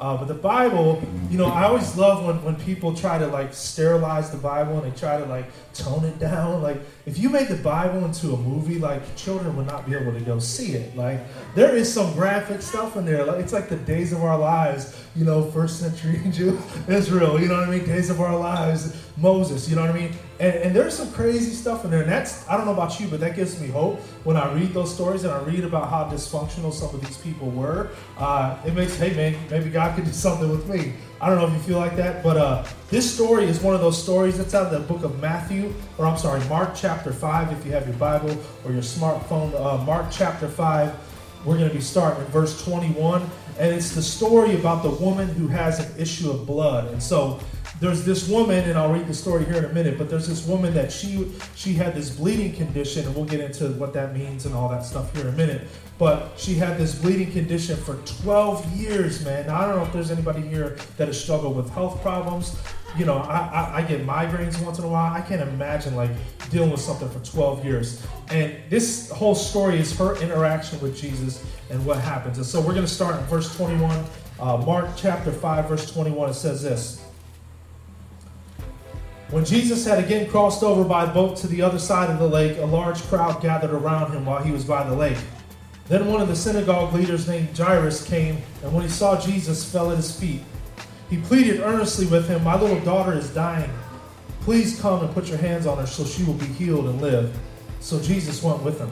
Uh, but the Bible, you know, I always love when, when people try to like sterilize the Bible and they try to like tone it down. Like, if you made the Bible into a movie, like children would not be able to go see it. Like, there is some graphic stuff in there. Like, it's like the days of our lives, you know, first century Jew, Israel, you know what I mean? Days of our lives, Moses, you know what I mean? And, and there's some crazy stuff in there. And that's, I don't know about you, but that gives me hope when I read those stories and I read about how dysfunctional some of these people were. Uh, it makes, hey man, maybe God could do something with me. I don't know if you feel like that, but uh, this story is one of those stories that's out of the book of Matthew, or I'm sorry, Mark chapter 5, if you have your Bible or your smartphone. Uh, Mark chapter 5, we're going to be starting in verse 21. And it's the story about the woman who has an issue of blood. And so there's this woman, and I'll read the story here in a minute, but there's this woman that she she had this bleeding condition, and we'll get into what that means and all that stuff here in a minute. But she had this bleeding condition for 12 years, man. Now, I don't know if there's anybody here that has struggled with health problems. You know, I, I, I get migraines once in a while. I can't imagine like dealing with something for 12 years. And this whole story is her interaction with Jesus and what happens. And so we're going to start in verse 21. Uh, Mark chapter 5, verse 21. It says this. When Jesus had again crossed over by boat to the other side of the lake, a large crowd gathered around him while he was by the lake. Then one of the synagogue leaders named Jairus came, and when he saw Jesus, fell at his feet. He pleaded earnestly with him, My little daughter is dying. Please come and put your hands on her so she will be healed and live. So Jesus went with him.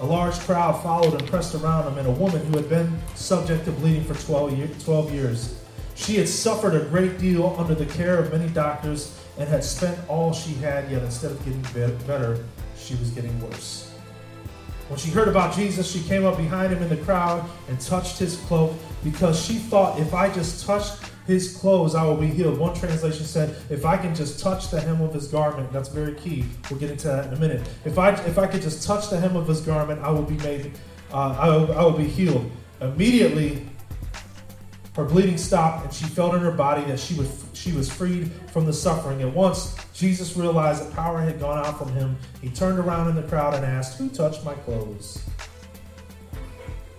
A large crowd followed and pressed around him, and a woman who had been subject to bleeding for 12 years. She had suffered a great deal under the care of many doctors and had spent all she had, yet instead of getting better, she was getting worse. When she heard about Jesus, she came up behind him in the crowd and touched his cloak because she thought, if I just touch his clothes, I will be healed. One translation said, if I can just touch the hem of his garment, that's very key. We'll get into that in a minute. If I, if I could just touch the hem of his garment, I will be made, uh, I, will, I will be healed. Immediately, her bleeding stopped, and she felt in her body that she was, she was freed from the suffering. And once Jesus realized that power had gone out from him, he turned around in the crowd and asked, Who touched my clothes?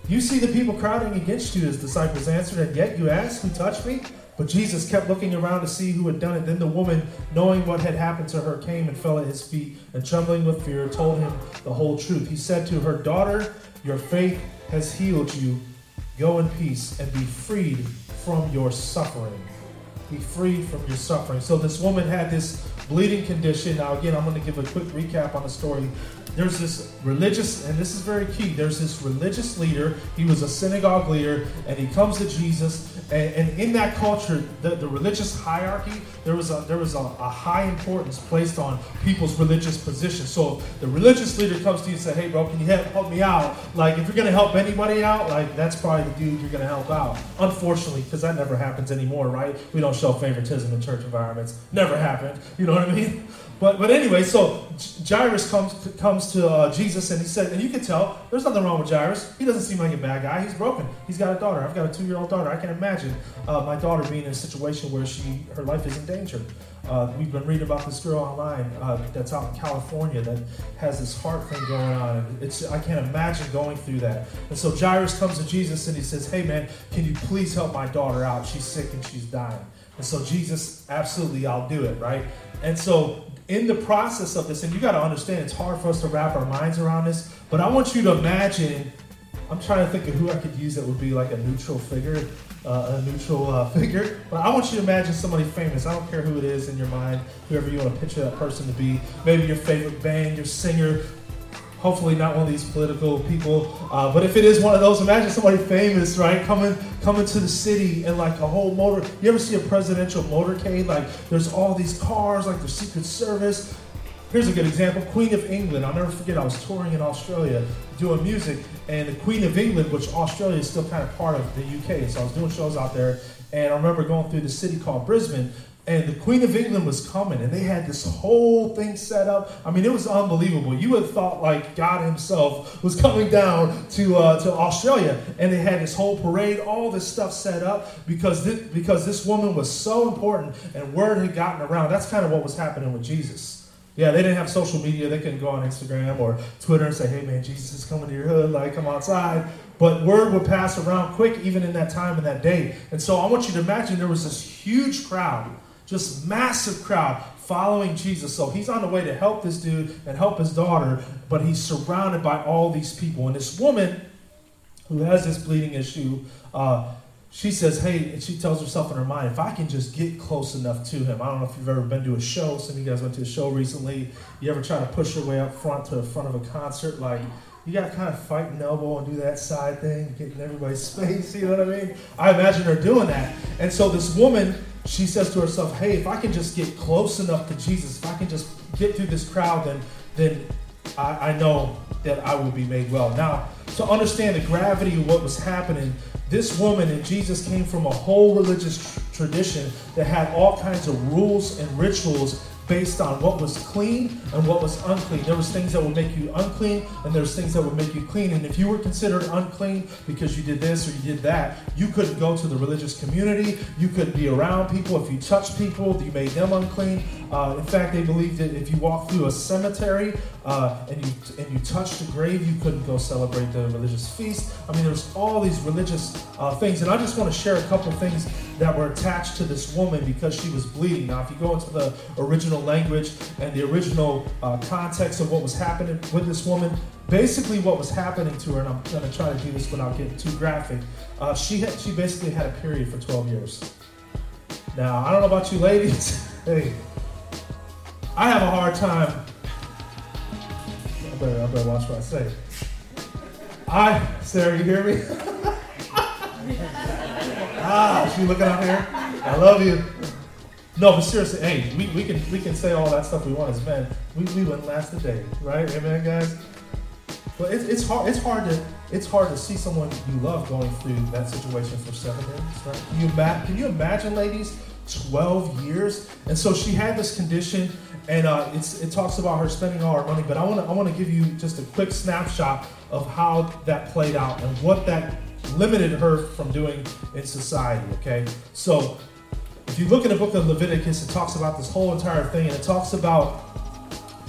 You see the people crowding against you, his disciples answered, and yet you ask, Who touched me? But Jesus kept looking around to see who had done it. Then the woman, knowing what had happened to her, came and fell at his feet, and trembling with fear, told him the whole truth. He said to her, Daughter, your faith has healed you Go in peace and be freed from your suffering. Be freed from your suffering. So this woman had this bleeding condition. Now, again, I'm going to give a quick recap on the story there's this religious, and this is very key. There's this religious leader. He was a synagogue leader, and he comes to Jesus. And, and in that culture, the, the, religious hierarchy, there was a there was a, a, high importance placed on people's religious position. So the religious leader comes to you and says, "Hey, bro, can you help, me out? Like, if you're gonna help anybody out, like that's probably the dude you're gonna help out." Unfortunately, because that never happens anymore, right? We don't show favoritism in church environments. Never happened. You know what I mean? But but anyway, so Jairus comes comes to uh, Jesus and he said, and you can tell there's nothing wrong with Jairus. He doesn't seem like a bad guy. He's broken. He's got a daughter. I've got a two year old daughter. I can imagine uh, my daughter being in a situation where she her life is in danger. Uh, we've been reading about this girl online uh, that's out in California that has this heart thing going on. It's I can't imagine going through that. And so Jairus comes to Jesus and he says, Hey man, can you please help my daughter out? She's sick and she's dying. And so Jesus, absolutely, I'll do it, right? And so in the process of this, and you got to understand, it's hard for us to wrap our minds around this, but I want you to imagine. I'm trying to think of who I could use that would be like a neutral figure, uh, a neutral uh, figure. But I want you to imagine somebody famous. I don't care who it is in your mind, whoever you want to picture that person to be. Maybe your favorite band, your singer, hopefully not one of these political people. Uh, but if it is one of those, imagine somebody famous, right, coming coming to the city and like a whole motor. You ever see a presidential motorcade? Like there's all these cars, like the Secret Service. Here's a good example: Queen of England. I'll never forget. I was touring in Australia doing music, and the Queen of England, which Australia is still kind of part of the UK, so I was doing shows out there. And I remember going through the city called Brisbane, and the Queen of England was coming, and they had this whole thing set up. I mean, it was unbelievable. You would have thought like God Himself was coming down to uh, to Australia, and they had this whole parade, all this stuff set up because this, because this woman was so important, and word had gotten around. That's kind of what was happening with Jesus. Yeah, they didn't have social media. They couldn't go on Instagram or Twitter and say, hey, man, Jesus is coming to your hood. Like, come outside. But word would pass around quick, even in that time and that day. And so I want you to imagine there was this huge crowd, just massive crowd following Jesus. So he's on the way to help this dude and help his daughter, but he's surrounded by all these people. And this woman who has this bleeding issue, uh, she says, Hey, and she tells herself in her mind, if I can just get close enough to him. I don't know if you've ever been to a show. Some of you guys went to a show recently. You ever try to push your way up front to the front of a concert? Like, you got to kind of fight an elbow and do that side thing, getting everybody's space. You know what I mean? I imagine her doing that. And so this woman, she says to herself, Hey, if I can just get close enough to Jesus, if I can just get through this crowd, then, then I, I know that I will be made well. Now, to understand the gravity of what was happening, this woman and Jesus came from a whole religious tr- tradition that had all kinds of rules and rituals based on what was clean and what was unclean. There was things that would make you unclean and there's things that would make you clean. And if you were considered unclean because you did this or you did that, you couldn't go to the religious community. You couldn't be around people. If you touched people, you made them unclean. Uh, in fact, they believed that if you walked through a cemetery uh, and you and you touched a grave, you couldn't go celebrate the religious feast. I mean, there's all these religious uh, things, and I just want to share a couple things that were attached to this woman because she was bleeding. Now, if you go into the original language and the original uh, context of what was happening with this woman, basically what was happening to her, and I'm going to try to do this without getting too graphic. Uh, she had she basically had a period for 12 years. Now, I don't know about you ladies. hey, I have a hard time. I better, I better watch what I say. I, Sarah, you hear me? ah, she looking out here. I love you. No, but seriously, hey, we, we can we can say all that stuff we want as men. We, we wouldn't last a day, right? Amen, guys. But it's, it's hard. It's hard to it's hard to see someone you love going through that situation for seven days, right? Can you, can you imagine, ladies, twelve years? And so she had this condition, and uh, it's, it talks about her spending all her money. But I want to I want to give you just a quick snapshot of how that played out and what that limited her from doing in society. Okay, so if you look in the book of Leviticus, it talks about this whole entire thing, and it talks about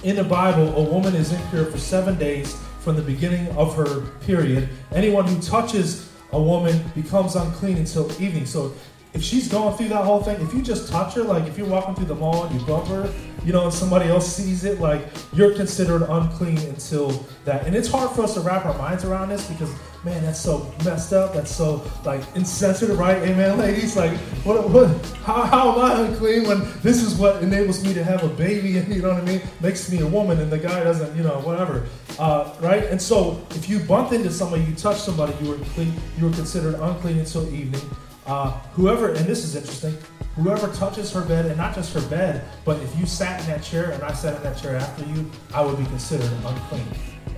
in the Bible, a woman is impure for seven days from the beginning of her period. Anyone who touches a woman becomes unclean until evening. So if she's going through that whole thing, if you just touch her, like if you're walking through the mall and you bump her, you know, and somebody else sees it, like you're considered unclean until that. And it's hard for us to wrap our minds around this because, man, that's so messed up. That's so like insensitive, right? Amen, ladies. Like, what? What? How, how am I unclean when this is what enables me to have a baby? You know what I mean? Makes me a woman, and the guy doesn't, you know, whatever, uh, right? And so, if you bump into somebody, you touch somebody, you were clean, you were considered unclean until evening. Uh, whoever, and this is interesting, whoever touches her bed, and not just her bed, but if you sat in that chair and I sat in that chair after you, I would be considered unclean.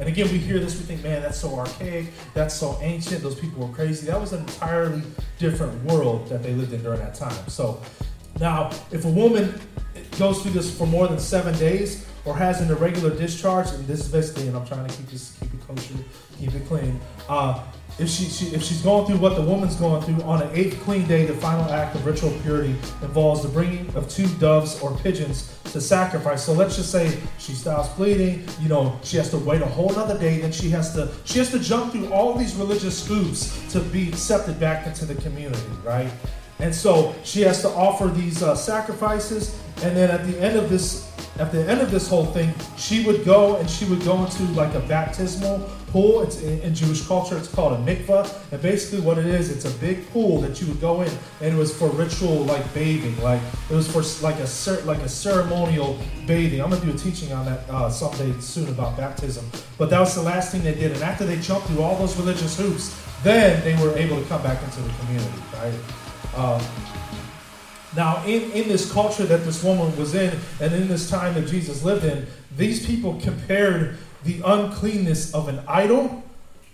And again, we hear this, we think, man, that's so archaic, that's so ancient, those people were crazy. That was an entirely different world that they lived in during that time. So now, if a woman goes through this for more than seven days or has an irregular discharge, and this is basically, and I'm trying to keep this, keep it kosher, keep it clean. Uh, if she, she, if she's going through what the woman's going through on an eighth clean day, the final act of ritual purity involves the bringing of two doves or pigeons to sacrifice. So let's just say she stops bleeding. You know, she has to wait a whole other day. Then she has to she has to jump through all these religious hoops to be accepted back into the community, right? And so she has to offer these uh, sacrifices, and then at the end of this, at the end of this whole thing, she would go and she would go into like a baptismal pool. It's in, in Jewish culture, it's called a mikvah, and basically what it is, it's a big pool that you would go in, and it was for ritual like bathing, like it was for like a like a ceremonial bathing. I'm gonna do a teaching on that uh, someday soon about baptism, but that was the last thing they did. And after they jumped through all those religious hoops, then they were able to come back into the community, right? Um, now, in, in this culture that this woman was in, and in this time that Jesus lived in, these people compared the uncleanness of an idol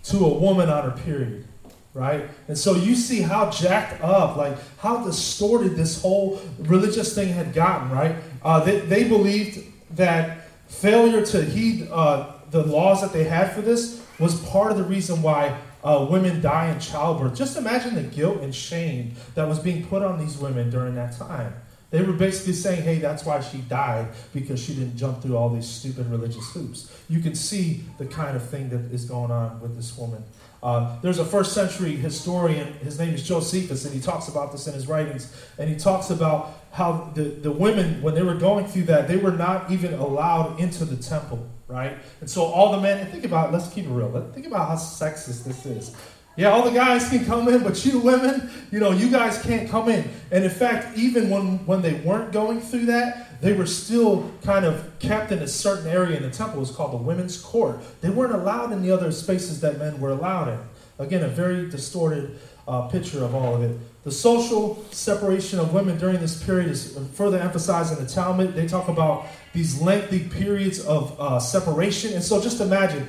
to a woman on her period, right? And so you see how jacked up, like how distorted this whole religious thing had gotten, right? Uh, they, they believed that failure to heed uh, the laws that they had for this was part of the reason why uh, women die in childbirth. Just imagine the guilt and shame that was being put on these women during that time. They were basically saying, hey, that's why she died, because she didn't jump through all these stupid religious hoops. You can see the kind of thing that is going on with this woman. Uh, there's a first century historian, his name is Josephus, and he talks about this in his writings. And he talks about how the, the women, when they were going through that, they were not even allowed into the temple, right? And so all the men, and think about, let's keep it real, think about how sexist this is. Yeah, all the guys can come in, but you women, you know, you guys can't come in. And in fact, even when, when they weren't going through that, they were still kind of kept in a certain area in the temple. It was called the women's court. They weren't allowed in the other spaces that men were allowed in. Again, a very distorted uh, picture of all of it. The social separation of women during this period is further emphasized in the Talmud. They talk about these lengthy periods of uh, separation. And so just imagine,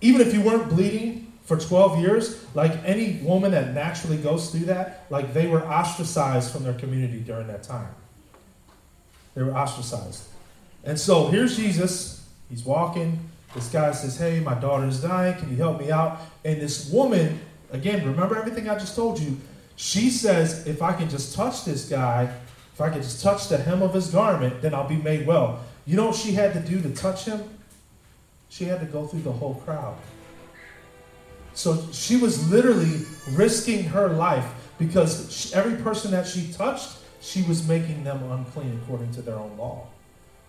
even if you weren't bleeding, for 12 years, like any woman that naturally goes through that, like they were ostracized from their community during that time. They were ostracized. And so here's Jesus. He's walking. This guy says, Hey, my daughter's dying. Can you help me out? And this woman, again, remember everything I just told you. She says, If I can just touch this guy, if I can just touch the hem of his garment, then I'll be made well. You know what she had to do to touch him? She had to go through the whole crowd. So she was literally risking her life because she, every person that she touched, she was making them unclean according to their own law.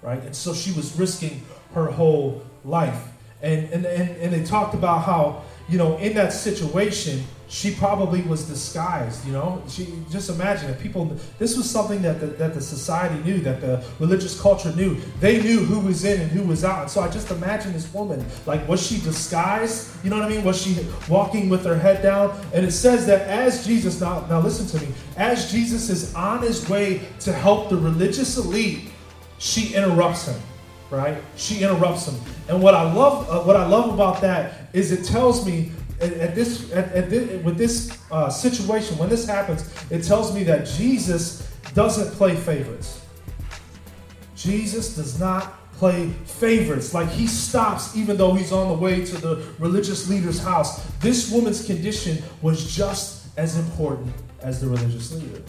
Right? And so she was risking her whole life. And, and, and, and they talked about how, you know, in that situation, she probably was disguised, you know. She just imagine if people this was something that the, that the society knew, that the religious culture knew. They knew who was in and who was out. And so I just imagine this woman, like was she disguised? You know what I mean? Was she walking with her head down? And it says that as Jesus now now listen to me, as Jesus is on his way to help the religious elite, she interrupts him right? She interrupts him, and what I love, uh, what I love about that is it tells me at, at this, at, at this, with this uh, situation, when this happens, it tells me that Jesus doesn't play favorites. Jesus does not play favorites. Like he stops even though he's on the way to the religious leader's house. This woman's condition was just as important as the religious leader.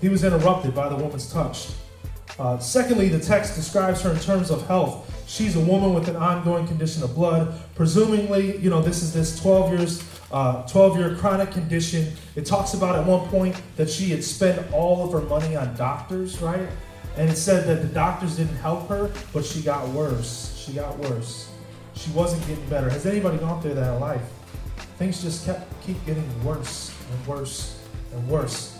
He was interrupted by the woman's touch. Uh, secondly, the text describes her in terms of health. She's a woman with an ongoing condition of blood. Presumably, you know, this is this 12 years, uh, 12 year chronic condition. It talks about at one point that she had spent all of her money on doctors, right? And it said that the doctors didn't help her, but she got worse. She got worse. She wasn't getting better. Has anybody gone through that life? Things just kept keep getting worse and worse and worse.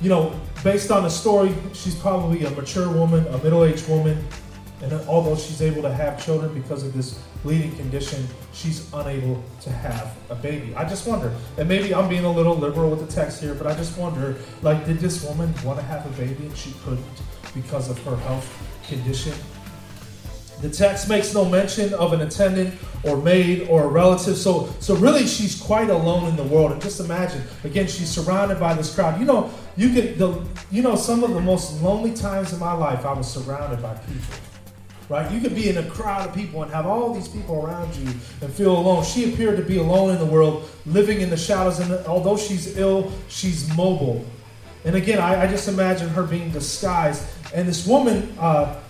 You know, based on the story, she's probably a mature woman, a middle-aged woman and although she's able to have children because of this bleeding condition, she's unable to have a baby. I just wonder, and maybe I'm being a little liberal with the text here, but I just wonder, like, did this woman want to have a baby and she couldn't because of her health condition? The text makes no mention of an attendant or maid or a relative. So, so really, she's quite alone in the world. And just imagine, again, she's surrounded by this crowd. You know, you could, the, you know, some of the most lonely times in my life, I was surrounded by people right? You could be in a crowd of people and have all these people around you and feel alone. She appeared to be alone in the world, living in the shadows, and although she's ill, she's mobile. And again, I, I just imagine her being disguised. And this woman, uh,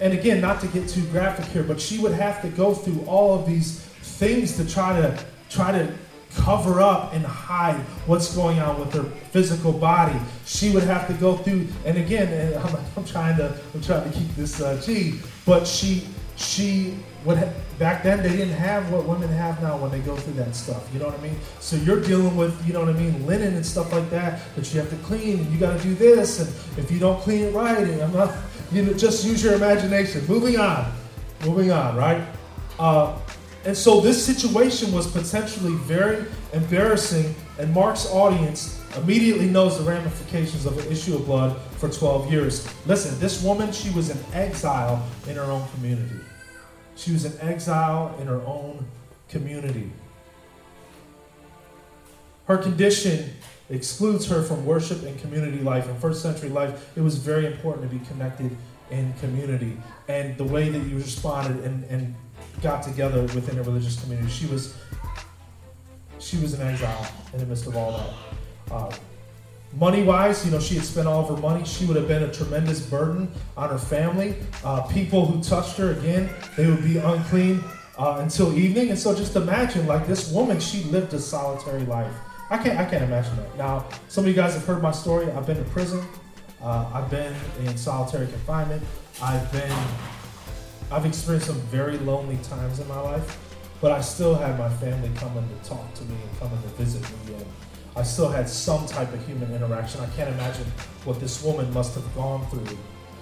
and again, not to get too graphic here, but she would have to go through all of these things to try to try to cover up and hide what's going on with her physical body. She would have to go through, and again, and I'm, I'm trying to I'm trying to keep this uh, G, but she she would ha- back then they didn't have what women have now when they go through that stuff. You know what I mean? So you're dealing with you know what I mean, linen and stuff like that that you have to clean. And you got to do this, and if you don't clean it right, and I'm not, you know, just use your imagination. Moving on, moving on, right? Uh, and so this situation was potentially very embarrassing, and Mark's audience immediately knows the ramifications of an issue of blood for 12 years. Listen, this woman, she was in exile in her own community. She was in exile in her own community. Her condition excludes her from worship and community life. In first century life, it was very important to be connected in community. And the way that you responded and, and got together within a religious community. She was she was in exile in the midst of all that. Uh, Money wise, you know, she had spent all of her money. She would have been a tremendous burden on her family. Uh, people who touched her, again, they would be unclean uh, until evening. And so just imagine, like this woman, she lived a solitary life. I can't, I can't imagine that. Now, some of you guys have heard my story. I've been to prison. Uh, I've been in solitary confinement. I've been, I've experienced some very lonely times in my life, but I still had my family coming to talk to me and coming to visit me. And I still had some type of human interaction. I can't imagine what this woman must have gone through.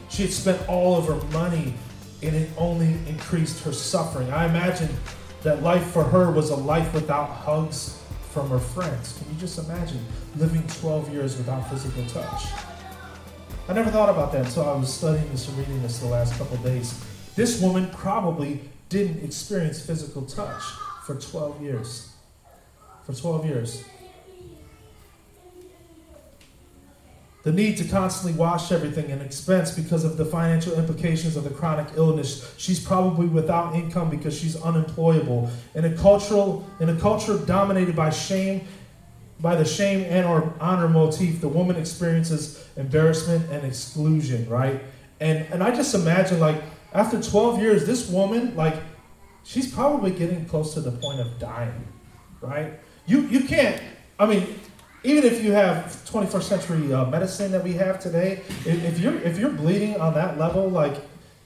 She had spent all of her money and it only increased her suffering. I imagine that life for her was a life without hugs from her friends. Can you just imagine living 12 years without physical touch? I never thought about that until I was studying this and reading this the last couple days. This woman probably didn't experience physical touch for 12 years. For 12 years. the need to constantly wash everything and expense because of the financial implications of the chronic illness. She's probably without income because she's unemployable. In a cultural in a culture dominated by shame, by the shame and or honor motif, the woman experiences embarrassment and exclusion, right? And and I just imagine like after 12 years, this woman, like, she's probably getting close to the point of dying, right? You you can't, I mean, even if you have 21st century uh, medicine that we have today, if, if, you're if you're bleeding on that level, like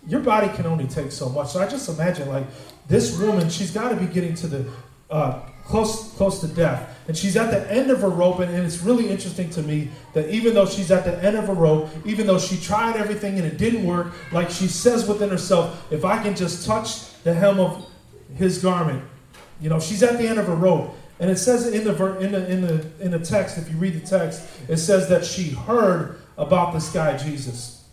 your body can only take so much. So I just imagine like this woman, she's got to be getting to the uh, close close to death, and she's at the end of her rope. And, and it's really interesting to me that even though she's at the end of her rope, even though she tried everything and it didn't work, like she says within herself, if I can just touch the hem of his garment, you know, she's at the end of her rope. And it says in the, in the, in the, in the text, if you read the text, it says that she heard about this guy, Jesus.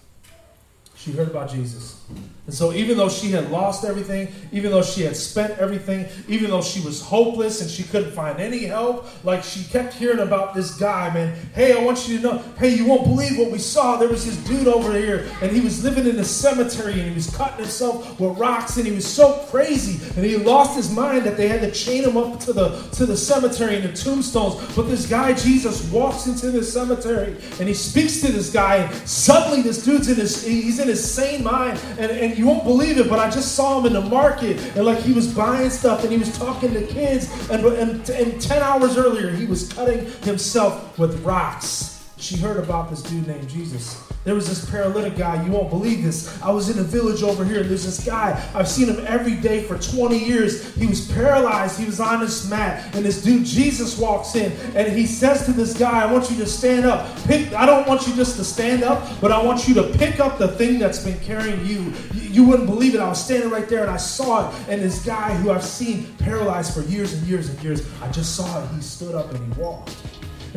She heard about Jesus. And so, even though she had lost everything, even though she had spent everything, even though she was hopeless and she couldn't find any help, like she kept hearing about this guy, man. Hey, I want you to know, hey, you won't believe what we saw. There was this dude over here, and he was living in a cemetery, and he was cutting himself with rocks, and he was so crazy, and he lost his mind that they had to chain him up to the to the cemetery and the tombstones. But this guy, Jesus, walks into the cemetery, and he speaks to this guy, and suddenly this dude's in his he's in his sane mind, and, and you won't believe it, but I just saw him in the market and like he was buying stuff and he was talking to kids. And, and, and 10 hours earlier, he was cutting himself with rocks. She heard about this dude named Jesus. There was this paralytic guy. You won't believe this. I was in a village over here. There's this guy. I've seen him every day for 20 years. He was paralyzed. He was on this mat. And this dude, Jesus, walks in and he says to this guy, I want you to stand up. Pick, I don't want you just to stand up, but I want you to pick up the thing that's been carrying you. You, wouldn't believe it. I was standing right there and I saw it. And this guy who I've seen paralyzed for years and years and years, I just saw it. He stood up and he walked.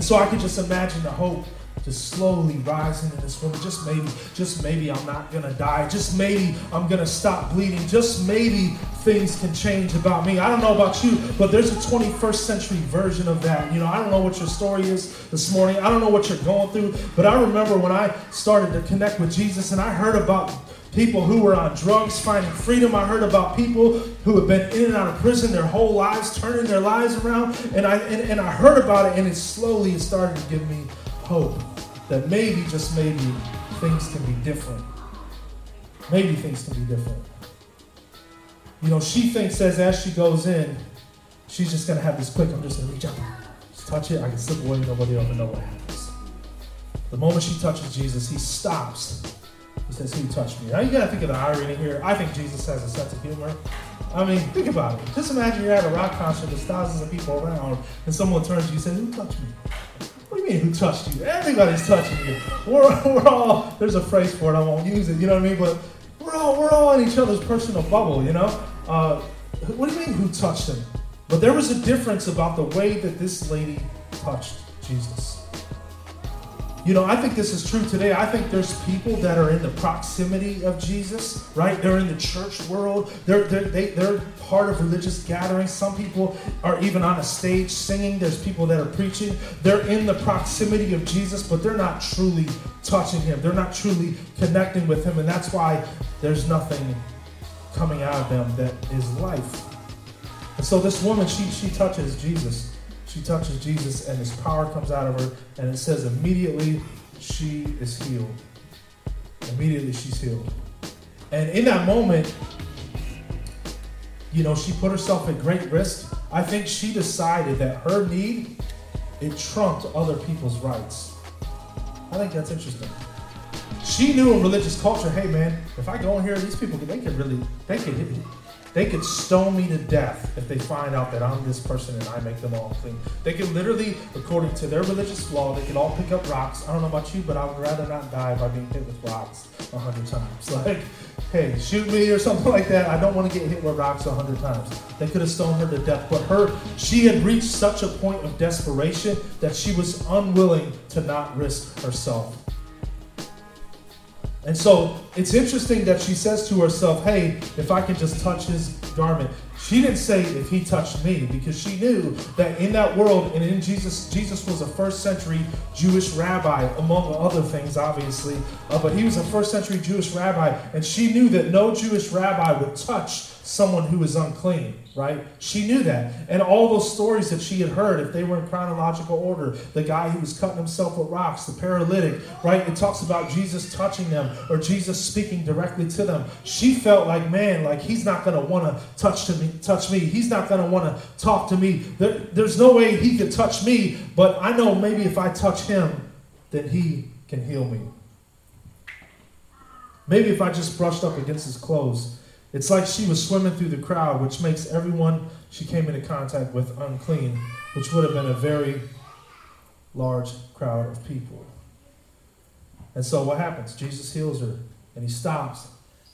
And so I could just imagine the hope just slowly rising in this woman. Just maybe, just maybe I'm not gonna die. Just maybe I'm gonna stop bleeding. Just maybe things can change about me. I don't know about you, but there's a 21st century version of that. You know, I don't know what your story is this morning. I don't know what you're going through, but I remember when I started to connect with Jesus and I heard about people who were on drugs finding freedom. I heard about people who have been in and out of prison their whole lives, turning their lives around. And I and, and I heard about it and it slowly started to give me hope that maybe, just maybe, things can be different. Maybe things can be different. You know, she thinks as as she goes in, she's just gonna have this quick, I'm just gonna reach out, just touch it, I can slip away, nobody will ever know what happens. The moment she touches Jesus, he stops. He says, Who touched me? Now you gotta think of the irony here. I think Jesus has a sense of humor. I mean, think about it. Just imagine you're at a rock concert, there's thousands of people around, and someone turns to you and says, Who touched me? What do you mean, who touched you? Everybody's touching you. We're, we're all, there's a phrase for it, I won't use it, you know what I mean? But we're all, we're all in each other's personal bubble, you know? Uh, what do you mean, who touched him? But there was a difference about the way that this lady touched Jesus. You know, I think this is true today. I think there's people that are in the proximity of Jesus, right? They're in the church world. They're, they're, they, they're part of religious gatherings. Some people are even on a stage singing. There's people that are preaching. They're in the proximity of Jesus, but they're not truly touching him. They're not truly connecting with him. And that's why there's nothing coming out of them that is life. And so this woman, she, she touches Jesus. She touches Jesus, and his power comes out of her, and it says immediately she is healed. Immediately she's healed. And in that moment, you know, she put herself at great risk. I think she decided that her need, it trumped other people's rights. I think that's interesting. She knew in religious culture, hey man, if I go in here, these people, they can really, they could they could stone me to death if they find out that I'm this person and I make them all clean. They could literally, according to their religious law, they could all pick up rocks. I don't know about you, but I would rather not die by being hit with rocks a hundred times. Like, hey, shoot me or something like that. I don't want to get hit with rocks a hundred times. They could have stoned her to death, but her, she had reached such a point of desperation that she was unwilling to not risk herself and so it's interesting that she says to herself, Hey, if I can just touch his garment. She didn't say if he touched me because she knew that in that world and in Jesus, Jesus was a first century Jewish rabbi, among other things, obviously. Uh, but he was a first century Jewish rabbi, and she knew that no Jewish rabbi would touch someone who is unclean, right? She knew that. And all those stories that she had heard, if they were in chronological order, the guy who was cutting himself with rocks, the paralytic, right? It talks about Jesus touching them or Jesus speaking directly to them. She felt like, man, like he's not going to want to touch to me, touch me. He's not going to want to talk to me. There, there's no way he could touch me, but I know maybe if I touch him, then he can heal me. Maybe if I just brushed up against his clothes, it's like she was swimming through the crowd, which makes everyone she came into contact with unclean, which would have been a very large crowd of people. And so what happens? Jesus heals her, and he stops,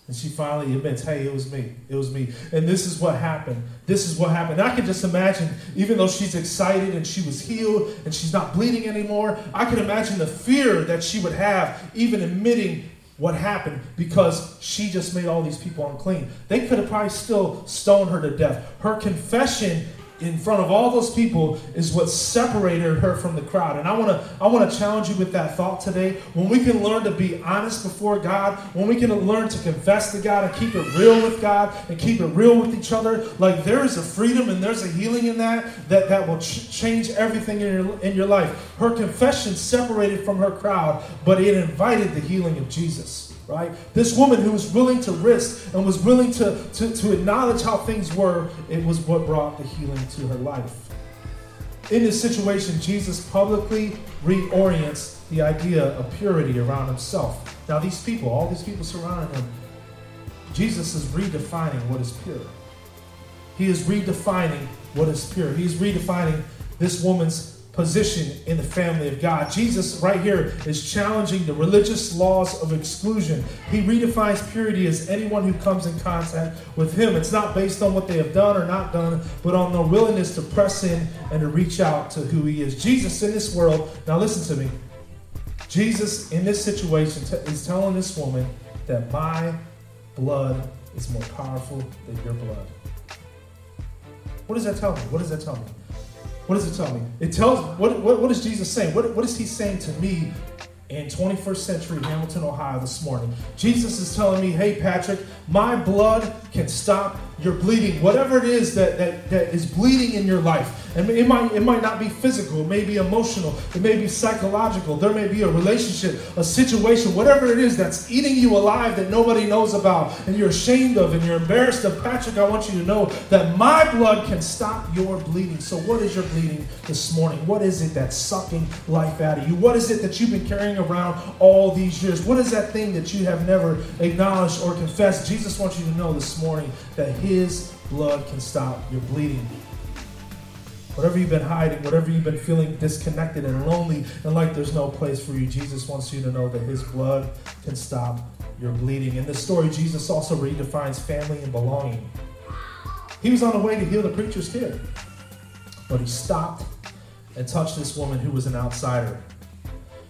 and she finally admits, hey, it was me. It was me. And this is what happened. This is what happened. I can just imagine, even though she's excited and she was healed and she's not bleeding anymore, I can imagine the fear that she would have, even admitting what happened because she just made all these people unclean. They could have probably still stoned her to death. Her confession in front of all those people is what separated her from the crowd. And I want to I want to challenge you with that thought today. When we can learn to be honest before God, when we can learn to confess to God and keep it real with God and keep it real with each other, like there is a freedom and there's a healing in that that that will ch- change everything in your in your life. Her confession separated from her crowd, but it invited the healing of Jesus right? This woman who was willing to risk and was willing to, to, to acknowledge how things were, it was what brought the healing to her life. In this situation, Jesus publicly reorients the idea of purity around himself. Now, these people, all these people surrounding him, Jesus is redefining what is pure. He is redefining what is pure. He's redefining this woman's position in the family of God. Jesus, right here, is challenging the religious laws of exclusion. He redefines purity as anyone who comes in contact with Him. It's not based on what they have done or not done, but on their willingness to press in and to reach out to who He is. Jesus in this world, now listen to me. Jesus in this situation is telling this woman that my blood is more powerful than your blood. What does that tell me? What does that tell me? What does it tell me? It tells what, what, what is Jesus saying? What, what is he saying to me in 21st century Hamilton, Ohio this morning? Jesus is telling me, hey, Patrick, my blood can stop your bleeding. Whatever it is that, that, that is bleeding in your life. And it might, it might not be physical, it may be emotional, it may be psychological, there may be a relationship, a situation, whatever it is that's eating you alive that nobody knows about and you're ashamed of and you're embarrassed of. Patrick, I want you to know that my blood can stop your bleeding. So, what is your bleeding this morning? What is it that's sucking life out of you? What is it that you've been carrying around all these years? What is that thing that you have never acknowledged or confessed? Jesus wants you to know this morning that His blood can stop your bleeding. Whatever you've been hiding, whatever you've been feeling disconnected and lonely and like there's no place for you, Jesus wants you to know that His blood can stop your bleeding. In this story, Jesus also redefines family and belonging. He was on the way to heal the preacher's kid, but he stopped and touched this woman who was an outsider.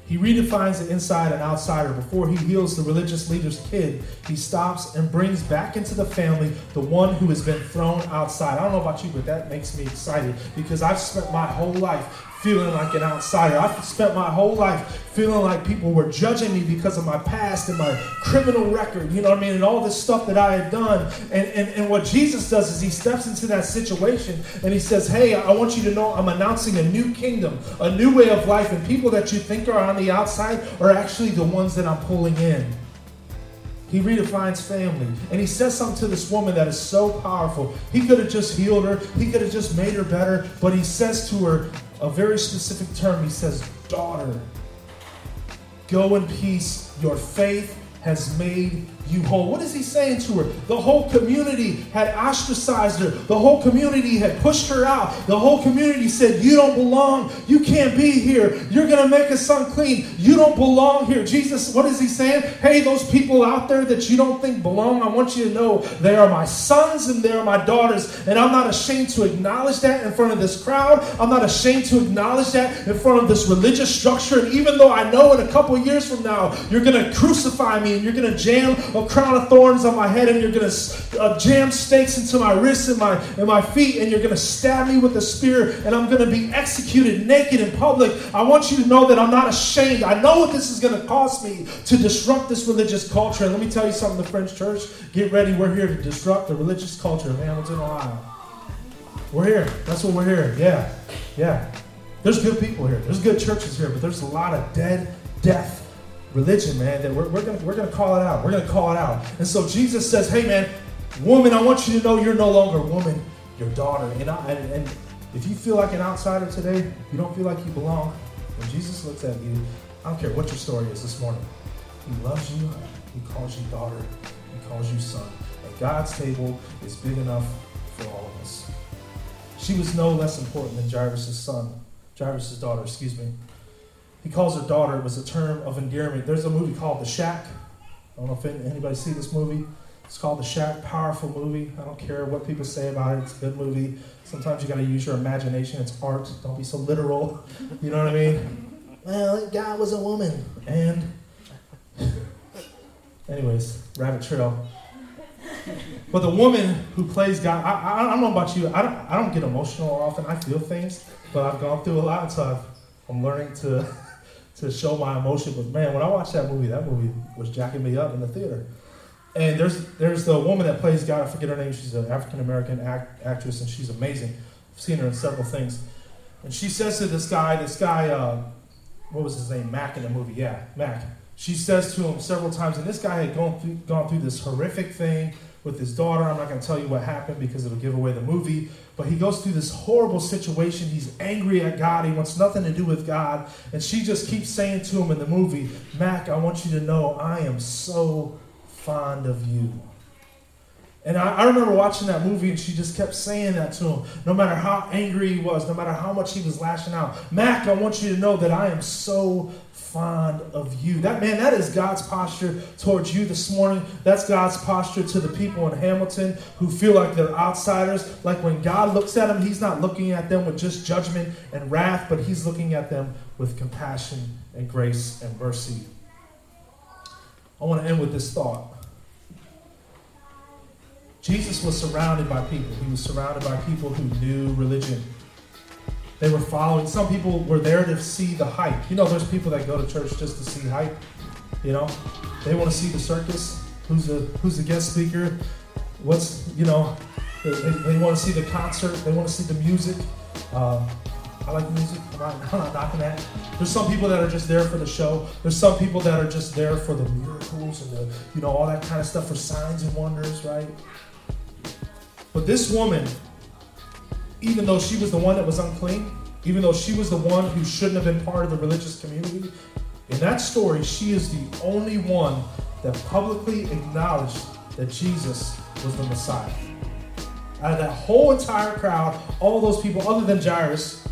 He redefines the inside and outsider. Before he heals the religious leader's kid, he stops and brings back into the family the one who has been thrown outside. I don't know about you, but that makes me excited because I've spent my whole life feeling like an outsider. I spent my whole life feeling like people were judging me because of my past and my criminal record, you know what I mean, and all this stuff that I had done. And, and, and what Jesus does is he steps into that situation and he says, Hey, I want you to know I'm announcing a new kingdom, a new way of life, and people that you think are on the outside are actually the ones that I'm pulling in. He redefines family. And he says something to this woman that is so powerful. He could have just healed her, he could have just made her better, but he says to her a very specific term. He says, Daughter, go in peace. Your faith has made you whole. What is he saying to her? The whole community had ostracized her. The whole community had pushed her out. The whole community said, You don't belong. You can't be here. You're going to make us unclean. You don't belong here. Jesus, what is he saying? Hey, those people out there that you don't think belong, I want you to know they are my sons and they are my daughters. And I'm not ashamed to acknowledge that in front of this crowd. I'm not ashamed to acknowledge that in front of this religious structure. And even though I know in a couple years from now, you're going to crucify me and you're going to jam a crown of thorns on my head and you're going to uh, jam stakes into my wrists and my, and my feet and you're going to stab me with a spear and I'm going to be executed naked in public. I want you to know that I'm not ashamed. I know what this is going to cost me to disrupt this religious culture. And let me tell you something, the French church, get ready. We're here to disrupt the religious culture of Hamilton, Ohio. We're here. That's what we're here. Yeah. Yeah. There's good people here. There's good churches here, but there's a lot of dead, death, religion, man, that we're, we're going we're gonna call it out. We're going to call it out. And so Jesus says, hey, man, woman, I want you to know you're no longer woman, your daughter. And, I, and, and if you feel like an outsider today, you don't feel like you belong, when Jesus looks at you, I don't care what your story is this morning, he loves you, he calls you daughter, he calls you son. And God's table is big enough for all of us. She was no less important than Jairus' son, Jairus' daughter, excuse me. He calls her daughter. It was a term of endearment. There's a movie called The Shack. I don't know if anybody see this movie. It's called The Shack. Powerful movie. I don't care what people say about it. It's a good movie. Sometimes you got to use your imagination. It's art. Don't be so literal. You know what I mean? Well, God was a woman. And, anyways, rabbit trail. But the woman who plays God, I, I, I, don't know about you. I don't, I don't get emotional often. I feel things, but I've gone through a lot, so I've, I'm learning to to show my emotion. But man, when I watched that movie, that movie was jacking me up in the theater. And there's there's the woman that plays God. I forget her name. She's an African American act, actress, and she's amazing. I've seen her in several things. And she says to this guy, this guy, uh, what was his name? Mac in the movie. Yeah, Mac. She says to him several times, and this guy had gone through, gone through this horrific thing with his daughter. I'm not going to tell you what happened because it'll give away the movie. But he goes through this horrible situation. He's angry at God. He wants nothing to do with God. And she just keeps saying to him in the movie, Mac, I want you to know I am so fond of you. And I, I, remember watching that movie, and she just kept saying that to him. No matter how angry he was, no matter how much he was lashing out, Mac, I want you to know that I am so fond of you. That man, that is God's posture towards you this morning. That's God's posture to the people in Hamilton who feel like they're outsiders. Like when God looks at them, He's not looking at them with just judgment and wrath, but He's looking at them with compassion and grace and mercy. I want to end with this thought. Jesus was surrounded by people. He was surrounded by people who knew religion. They were following. Some people were there to see the hype. You know, there's people that go to church just to see hype. You know, they want to see the circus. Who's the Who's the guest speaker? What's you know? They, they want to see the concert. They want to see the music. Uh, I like music. I'm not, I'm not knocking that. There's some people that are just there for the show. There's some people that are just there for the miracles and the, you know, all that kind of stuff for signs and wonders, right? But this woman even though she was the one that was unclean, even though she was the one who shouldn't have been part of the religious community, in that story, she is the only one that publicly acknowledged that Jesus was the Messiah. Out of that whole entire crowd, all those people other than Jairus,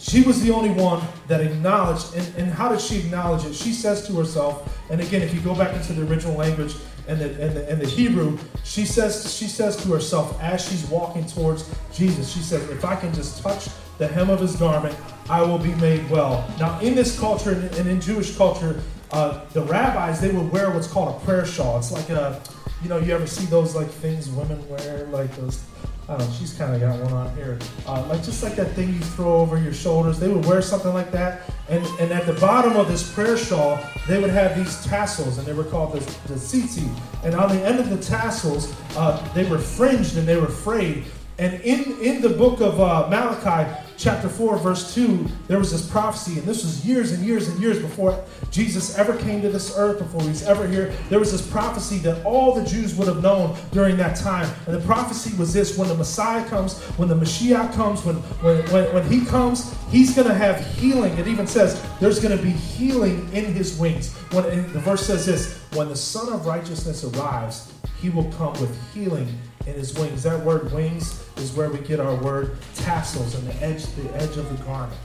she was the only one that acknowledged. And, and how did she acknowledge it? She says to herself, and again, if you go back into the original language, and the, and the, and the Hebrew, she says, she says to herself as she's walking towards Jesus, she says, if I can just touch the hem of his garment, I will be made well. Now, in this culture and in Jewish culture, uh, the rabbis, they would wear what's called a prayer shawl. It's like a, you know, you ever see those like things women wear, like those I don't know, she's kind of got one on here. Uh, like just like that thing you throw over your shoulders. They would wear something like that. And, and at the bottom of this prayer shawl, they would have these tassels, and they were called the, the tzitzit. And on the end of the tassels, uh, they were fringed and they were frayed. And in, in the book of uh, Malachi, chapter 4, verse 2, there was this prophecy, and this was years and years and years before Jesus ever came to this earth, before he's ever here. There was this prophecy that all the Jews would have known during that time. And the prophecy was this when the Messiah comes, when the Mashiach comes, when, when, when, when he comes, he's going to have healing. It even says there's going to be healing in his wings. When the verse says this when the Sun of Righteousness arrives, he will come with healing in his wings. That word wings is where we get our word tassels and the edge, the edge of the garment.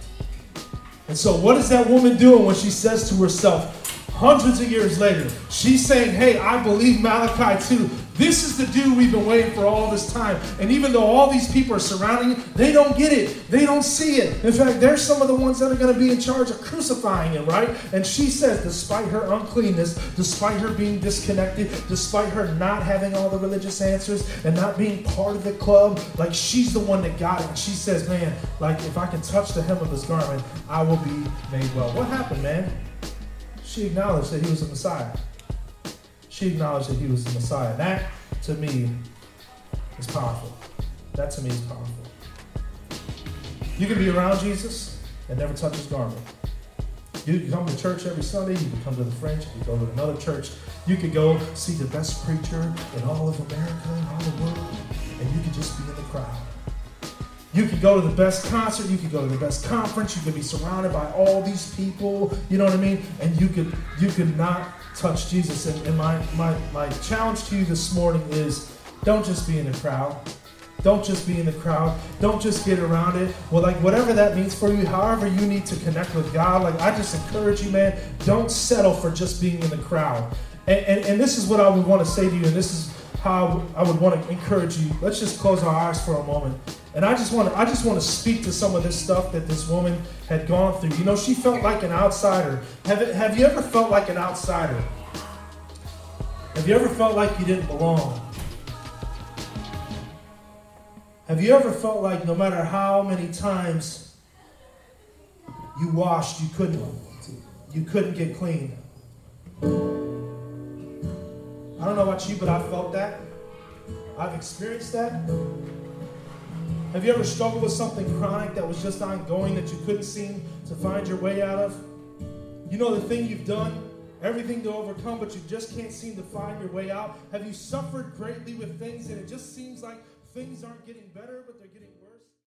And so, what is that woman doing when she says to herself, hundreds of years later, she's saying, Hey, I believe Malachi too. This is the dude we've been waiting for all this time. And even though all these people are surrounding him, they don't get it. They don't see it. In fact, they're some of the ones that are going to be in charge of crucifying him, right? And she says, despite her uncleanness, despite her being disconnected, despite her not having all the religious answers and not being part of the club, like she's the one that got it. She says, Man, like if I can touch the hem of his garment, I will be made well. What happened, man? She acknowledged that he was the Messiah. She acknowledged that he was the Messiah. That, to me, is powerful. That, to me, is powerful. You can be around Jesus and never touch his garment. You can come to church every Sunday. You can come to the French. You can go to another church. You could go see the best preacher in all of America and all the world, and you could just be in the crowd. You could go to the best concert, you could go to the best conference, you could be surrounded by all these people, you know what I mean? And you could you could not touch Jesus. And, and my, my, my challenge to you this morning is don't just be in the crowd. Don't just be in the crowd. Don't just get around it. Well, like whatever that means for you, however you need to connect with God, like I just encourage you, man, don't settle for just being in the crowd. And, and, and this is what I would want to say to you, and this is how I would want to encourage you. Let's just close our eyes for a moment. And I just want to, I just want to speak to some of this stuff that this woman had gone through. You know, she felt like an outsider. Have, it, have you ever felt like an outsider? Have you ever felt like you didn't belong? Have you ever felt like no matter how many times you washed, you couldn't you couldn't get clean? I don't know about you, but I felt that. I've experienced that. Have you ever struggled with something chronic that was just ongoing that you couldn't seem to find your way out of? You know the thing you've done, everything to overcome, but you just can't seem to find your way out? Have you suffered greatly with things and it just seems like things aren't getting better, but they're